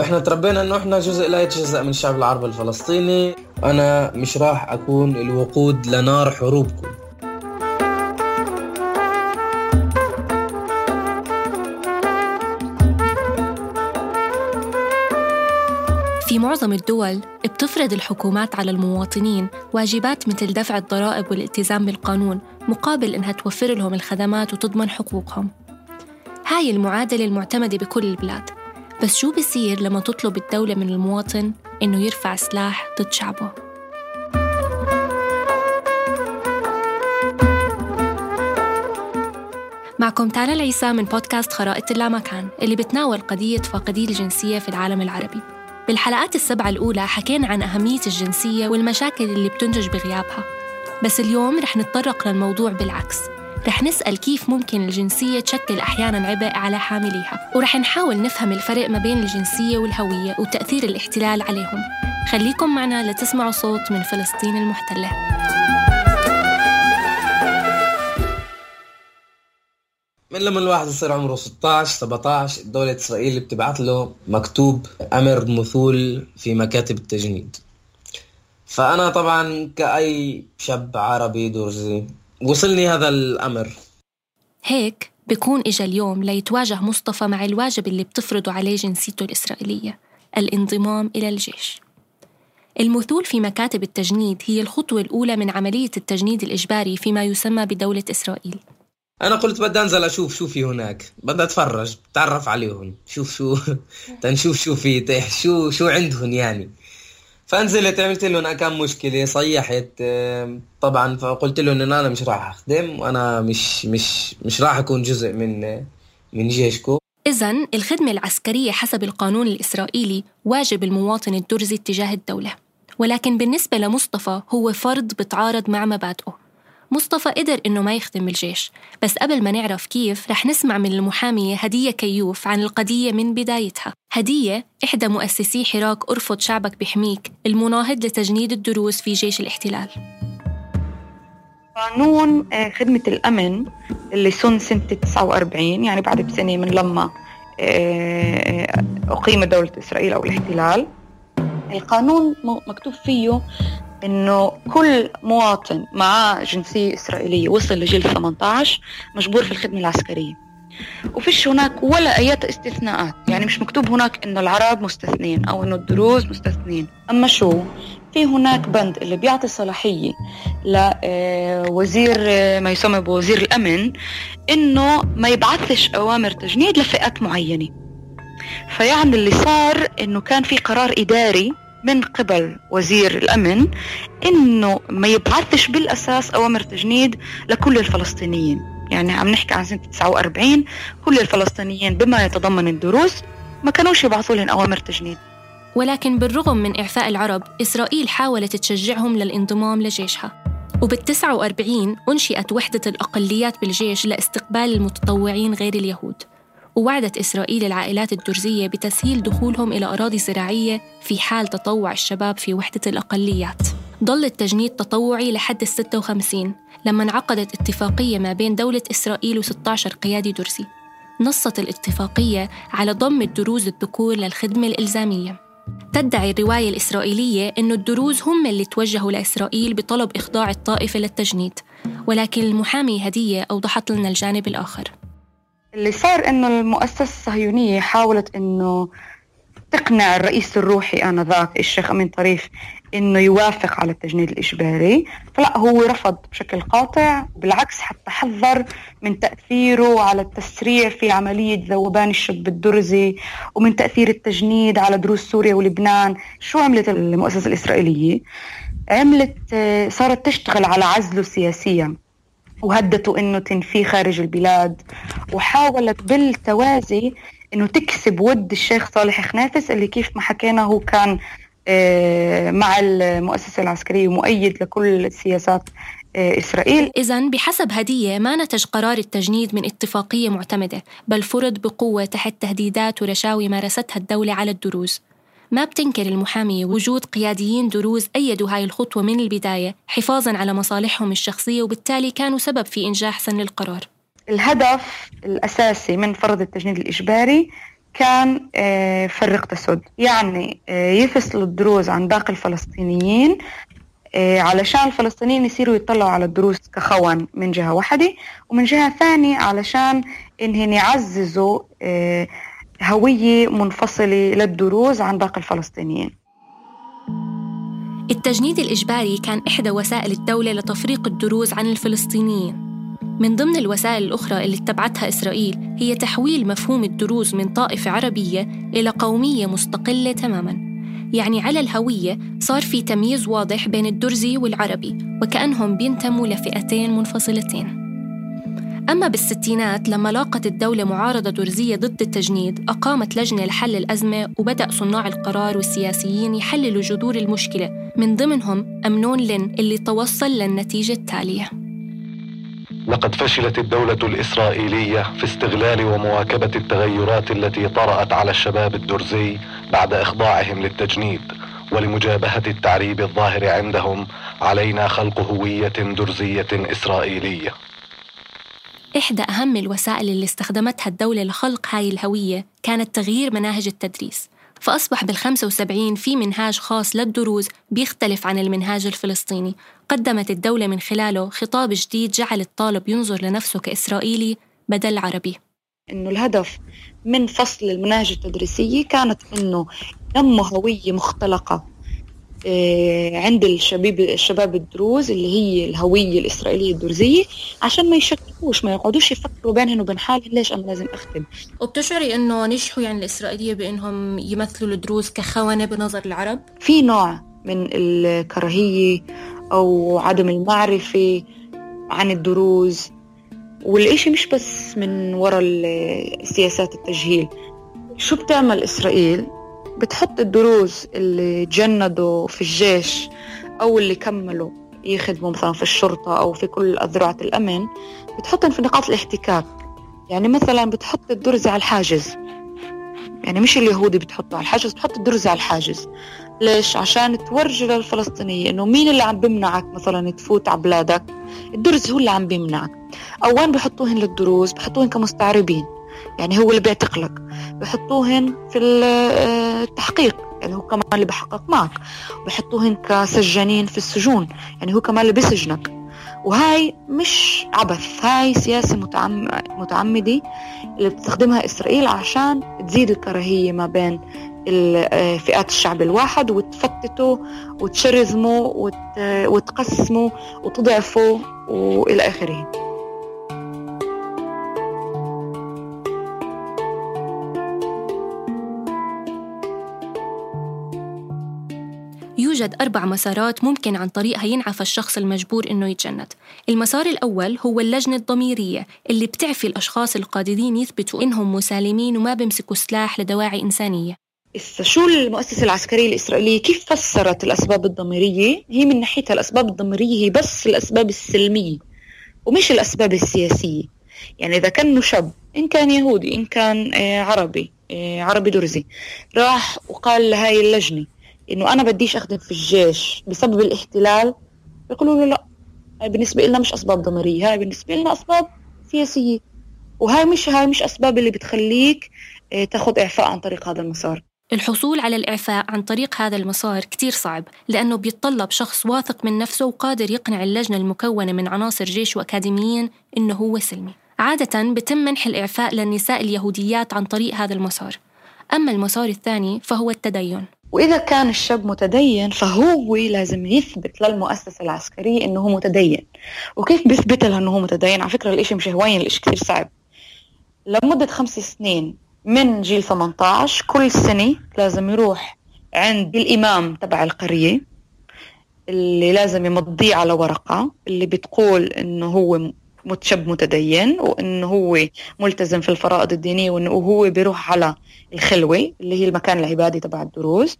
وإحنا تربينا انه إحنا جزء لا يتجزأ من الشعب العربي الفلسطيني. أنا مش راح اكون الوقود لنار حروبكم. في معظم الدول بتفرض الحكومات على المواطنين واجبات مثل دفع الضرائب والالتزام بالقانون مقابل إنها توفر لهم الخدمات وتضمن حقوقهم. هاي المعادلة المعتمدة بكل البلاد. بس شو بصير لما تطلب الدولة من المواطن إنه يرفع سلاح ضد شعبه؟ معكم تانا العيسى من بودكاست خرائط اللامكان اللي بتناول قضية فاقدي الجنسية في العالم العربي. بالحلقات السبعة الأولى حكينا عن أهمية الجنسية والمشاكل اللي بتنتج بغيابها. بس اليوم رح نتطرق للموضوع بالعكس. رح نسأل كيف ممكن الجنسية تشكل أحيانا عبء على حامليها ورح نحاول نفهم الفرق ما بين الجنسية والهوية وتأثير الاحتلال عليهم. خليكم معنا لتسمعوا صوت من فلسطين المحتلة. من لما الواحد يصير عمره 16 17 دولة إسرائيل بتبعث له مكتوب أمر مثول في مكاتب التجنيد. فأنا طبعا كأي شاب عربي درزي وصلني هذا الأمر. هيك بكون إجا اليوم ليتواجه مصطفى مع الواجب اللي بتفرضه عليه جنسيته الإسرائيلية الانضمام إلى الجيش. المثول في مكاتب التجنيد هي الخطوة الأولى من عملية التجنيد الإجباري فيما يسمى بدولة إسرائيل. أنا قلت بدي أنزل أشوف شو في هناك. بدي أتفرج أتعرف عليهم. شوف شو تنشوف شو في شو شو عندهم يعني. فنزلت عملت لهم كم مشكلة صيحت طبعا فقلت لهم ان أنا مش راح أخدم وأنا مش مش مش راح أكون جزء من من جيشكم. إذا الخدمة العسكرية حسب القانون الإسرائيلي واجب المواطن الدرزي تجاه الدولة. ولكن بالنسبة لمصطفى هو فرض بتعارض مع مبادئه. مصطفى قدر إنه ما يخدم بالجيش بس قبل ما نعرف كيف رح نسمع من المحامية هدية كيوف عن القضية من بدايتها. هدية إحدى مؤسسي حراك أرفض شعبك بحميك المناهض لتجنيد الدروس في جيش الاحتلال. قانون آه، خدمة الأمن اللي سن سنة 49 يعني بعد بسنة من لما آه، أقيمت دولة إسرائيل أو الاحتلال. القانون مكتوب فيه إنه كل مواطن معاه جنسية إسرائيلية وصل لجيل 18 مجبور في الخدمة العسكرية. وفيش هناك ولا أي استثناءات يعني مش مكتوب هناك إنه العرب مستثنين أو إنه الدروز مستثنين أما شو؟ في هناك بند اللي بيعطي صلاحية لوزير آه، آه، ما يسمى بوزير الأمن إنه ما يبعثش أوامر تجنيد لفئات معينة. فيعني اللي صار إنه كان في قرار إداري من قبل وزير الأمن إنه ما يبعثش بالأساس أوامر تجنيد لكل الفلسطينيين. يعني عم نحكي عن سنة 49 كل الفلسطينيين بما يتضمن الدروز ما كانوش يبعثوا لهم أوامر تجنيد. ولكن بالرغم من إعفاء العرب إسرائيل حاولت تشجعهم للانضمام لجيشها. وبال 49 أنشئت وحدة الأقليات بالجيش لإستقبال المتطوعين غير اليهود. ووعدت إسرائيل العائلات الدرزية بتسهيل دخولهم إلى أراضي زراعية في حال تطوع الشباب في وحدة الأقليات. ظل التجنيد تطوعي لحد ال 56 لما انعقدت اتفاقية ما بين دولة إسرائيل و16 قيادي درزي. نصت الاتفاقية على ضم الدروز الذكور للخدمة الإلزامية. تدعي الرواية الإسرائيلية أن الدروز هم اللي توجهوا لإسرائيل بطلب إخضاع الطائفة للتجنيد ولكن المحامي هدية أوضحت لنا الجانب الآخر. اللي صار إنه المؤسسة الصهيونية حاولت إنه تقنع الرئيس الروحي آنذاك الشيخ أمين طريف إنه يوافق على التجنيد الإجباري. فلا هو رفض بشكل قاطع. بالعكس حتى حذر من تأثيره على التسريع في عملية ذوبان الشب الدرزي ومن تأثير التجنيد على دروس سوريا ولبنان. شو عملت المؤسسة الإسرائيلية؟ عملت صارت تشتغل على عزله سياسيا. وهدته إنه تنفيه خارج البلاد. وحاولت بالتوازي إنه تكسب ود الشيخ صالح خنافس اللي كيف ما حكينا هو كان آه، مع المؤسسة العسكرية مؤيد لكل سياسات آه، إسرائيل. إذا بحسب هدية ما نتج قرار التجنيد من اتفاقية معتمدة بل فرض بقوة تحت تهديدات ورشاوي مارستها الدولة على الدروز. ما بتنكر المحامية وجود قياديين دروز أيدوا هاي الخطوة من البداية حفاظاً على مصالحهم الشخصية وبالتالي كانوا سبب في إنجاح سن القرار. الهدف الأساسي من فرض التجنيد الإجباري كان آه، فرق تسد يعني آه، يفصلوا الدروز عن باقي الفلسطينيين آه، علشان الفلسطينيين يصيروا يطلعوا على الدروز كخون من جهة واحدة ومن جهة ثانية علشان إنهم يعززوا هوية منفصلة للدروز عن باقي الفلسطينيين. التجنيد الإجباري كان إحدى وسائل الدولة لتفريق الدروز عن الفلسطينيين. من ضمن الوسائل الأخرى اللي اتبعتها إسرائيل هي تحويل مفهوم الدروز من طائفة عربية إلى قومية مستقلة تماماً. يعني على الهوية صار في تمييز واضح بين الدرزي والعربي وكأنهم بينتموا لفئتين منفصلتين. أما بالستينات لما لاقت الدولة معارضة درزية ضد التجنيد أقامت لجنة لحل الأزمة وبدأ صناع القرار والسياسيين يحللوا جذور المشكلة. من ضمنهم أمنون لين اللي توصل للنتيجة التالية. لقد فشلت الدولة الإسرائيلية في استغلال ومواكبة التغيرات التي طرأت على الشباب الدرزي بعد إخضاعهم للتجنيد ولمجابهة التعريب الظاهر عندهم علينا خلق هوية درزية إسرائيلية. إحدى أهم الوسائل اللي استخدمتها الدولة لخلق هاي الهوية كانت تغيير مناهج التدريس فأصبح بال75 في منهاج خاص للدروز بيختلف عن المنهاج الفلسطيني. قدمت الدولة من خلاله خطاب جديد جعل الطالب ينظر لنفسه كإسرائيلي بدل عربي. إنه الهدف من فصل المناهج التدريسية كانت إنه نمو هوية مختلقة. آه، عند الشباب الشباب الدروز اللي هي الهوية الإسرائيلية الدرزية عشان ما يشككوش ما يقعدوش يفكروا بينهم وبين حالهم ليش أنا لازم أختم. وبتشعري إنه نجحوا يعني الإسرائيلية بإنهم يمثلوا الدروز كخونة بنظر العرب؟ في نوع من الكراهية أو عدم المعرفة عن الدروز والإشي مش بس من وراء سياسات التجهيل. شو بتعمل إسرائيل؟ بتحط الدروز اللي جندوا في الجيش أو اللي كملوا يخدموا مثلا في الشرطة أو في كل أذرعة الأمن بتحطهم في نقاط الاحتكاك. يعني مثلا بتحط الدرزة على الحاجز. يعني مش اليهودي بتحطه على الحاجز بتحط الدرزة على الحاجز. ليش؟ عشان تورجي للفلسطينية إنه مين اللي عم بيمنعك مثلا تفوت على بلادك؟ الدرز هو اللي عم بيمنعك. أو وين بحطوهن للدروز بحطوهن كمستعربين. يعني هو اللي بيعتقلك. بحطوهن في التحقيق. يعني هو كمان اللي بحقق معك بحطوهن كسجانين في السجون. يعني هو كمان اللي بيسجنك وهاي مش عبث. هاي سياسة متعمدة اللي بتستخدمها إسرائيل عشان تزيد الكراهية ما بين فئات الشعب الواحد وتفتته وتشرذمه وتقسمه وتضعفه وإلى آخره. يوجد أربع مسارات ممكن عن طريقها ينعفى الشخص المجبور إنه يتجند. المسار الأول هو اللجنة الضميرية اللي بتعفي الأشخاص القادرين يثبتوا إنهم مسالمين وما بيمسكوا سلاح لدواعي إنسانية. شو المؤسسة العسكرية الإسرائيلية كيف فسرت الأسباب الضميرية؟ هي من ناحيتها الأسباب الضميرية هي بس الأسباب السلمية ومش الأسباب السياسية. يعني إذا كان شاب إن كان يهودي إن كان آه، عربي آه، عربي درزي راح وقال لهاي اللجنة إنه أنا بديش أخدم في الجيش بسبب الاحتلال بيقولوا له لا هاي بالنسبة لنا مش أسباب ضميريه هاي بالنسبة لنا أسباب سياسية وهاي مش هاي مش أسباب اللي بتخليك آه، تاخذ إعفاء عن طريق هذا المسار. الحصول على الإعفاء عن طريق هذا المسار كتير صعب لأنه بيتطلب شخص واثق من نفسه وقادر يقنع اللجنة المكونة من عناصر جيش وأكاديميين إنه هو سلمي. عادة بتم منح الإعفاء للنساء اليهوديات عن طريق هذا المسار. أما المسار الثاني فهو التدين. وإذا كان الشاب متدين فهو لازم يثبت للمؤسسة العسكرية إنه هو متدين. وكيف بيثبت لها إنه هو متدين؟ على فكرة الإشي مش هوين الإشي كثير صعب. لمدة خمس سنين من جيل 18 كل سنة لازم يروح عند الإمام تبع القرية اللي لازم يمضيه على ورقة اللي بتقول إنه هو شاب متدين وانه هو ملتزم في الفرائض الدينية وانه هو بيروح على الخلوة اللي هي المكان العبادي تبع الدروس.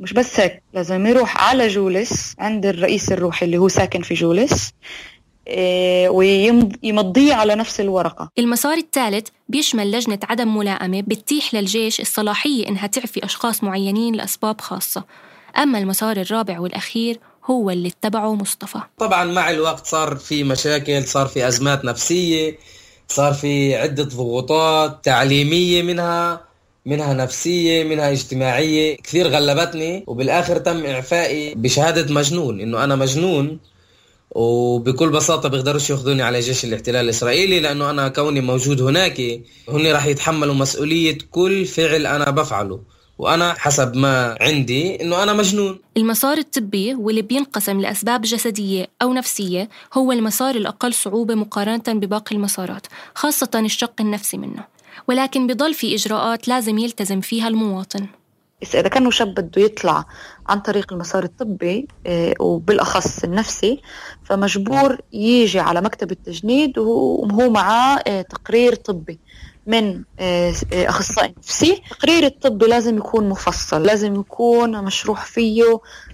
مش بس هيك لازم يروح على جولس عند الرئيس الروحي اللي هو ساكن في جولس إيه، ويمضيه على نفس الورقة. المسار الثالث بيشمل لجنة عدم ملائمة بتتيح للجيش الصلاحية إنها تعفي أشخاص معينين لأسباب خاصة. أما المسار الرابع والأخير هو اللي اتبعه مصطفى. طبعا مع الوقت صار في مشاكل صار في أزمات نفسية صار في عدة ضغوطات تعليمية منها منها نفسية منها اجتماعية كثير غلبتني. وبالآخر تم إعفائي بشهادة مجنون إنه أنا مجنون. وبكل بساطة بيقدروش ياخذوني على جيش الاحتلال الإسرائيلي لأنه أنا كوني موجود هناك هن راح يتحملوا مسؤولية كل فعل أنا بفعله. وأنا حسب ما عندي إنه أنا مجنون. المسار الطبي واللي بينقسم لأسباب جسدية أو نفسية هو المسار الأقل صعوبة مقارنة بباقي المسارات خاصة الشق النفسي منه. ولكن بضل في إجراءات لازم يلتزم فيها المواطن. إذا كانوا شاب بده يطلع عن طريق المسار الطبي آه، وبالأخص النفسي فمجبور يجي على مكتب التجنيد وهو معاه آه، تقرير طبي. من آه، أخصائي نفسي. التقرير الطبي لازم يكون مفصل لازم يكون مشروح فيه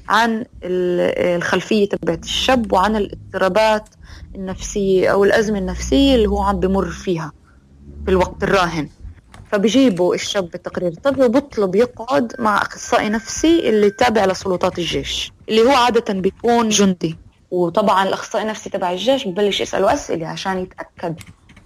عن الخلفية تبعت الشاب وعن الاضطرابات النفسية أو الأزمة النفسية اللي هو عم بمر فيها في الوقت الراهن. فبيجيبوا الشاب بالتقرير الطبي وبطلب يقعد مع أخصائي نفسي اللي تابع لسلطات الجيش اللي هو عادة بيكون جندي. وطبعا الأخصائي النفسي تبع الجيش ببلش يساله أسئلة عشان يتأكد.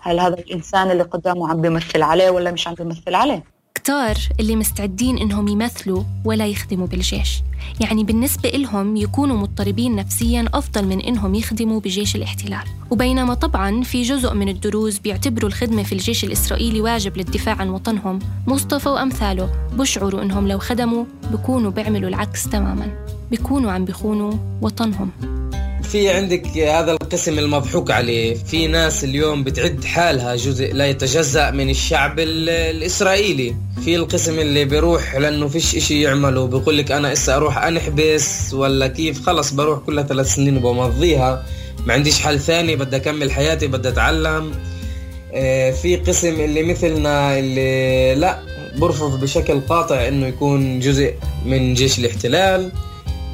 هل هذا الإنسان اللي قدامه عم بيمثل عليه ولا مش عم بيمثل عليه؟ كتار اللي مستعدين إنهم يمثلوا ولا يخدموا بالجيش. يعني بالنسبة إلهم يكونوا مضطربين نفسيا أفضل من إنهم يخدموا بجيش الاحتلال. وبينما طبعا في جزء من الدروز بيعتبروا الخدمة في الجيش الإسرائيلي واجب للدفاع عن وطنهم مصطفى وأمثاله بشعروا إنهم لو خدموا بكونوا بيعملوا العكس تماما بيكونوا عم بيخونوا وطنهم. في عندك هذا القسم المضحوك عليه. في ناس اليوم بتعد حالها جزء لا يتجزأ من الشعب الإسرائيلي. في القسم اللي بيروح لأنه فيش إشي يعمله بيقول لك أنا إسا أروح أنحبس ولا كيف؟ خلص بروح كلها ثلاث سنين وبمضيها. ما عنديش حل ثاني بدي أكمل حياتي بدي أتعلم. آه، في قسم اللي مثلنا اللي لا برفض بشكل قاطع إنه يكون جزء من جيش الاحتلال.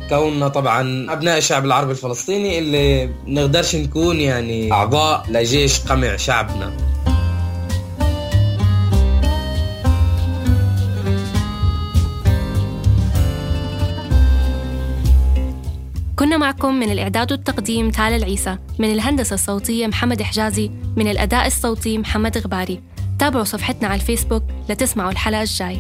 كوننا طبعا أبناء الشعب العربي الفلسطيني اللي نقدرش نكون يعني أعضاء لجيش قمع شعبنا. كنا معكم من الإعداد والتقديم تالا العيسى من الهندسة الصوتية محمد حجازي من الأداء الصوتي محمد غباري. تابعوا صفحتنا على الفيسبوك لتسمعوا الحلقة الجاي.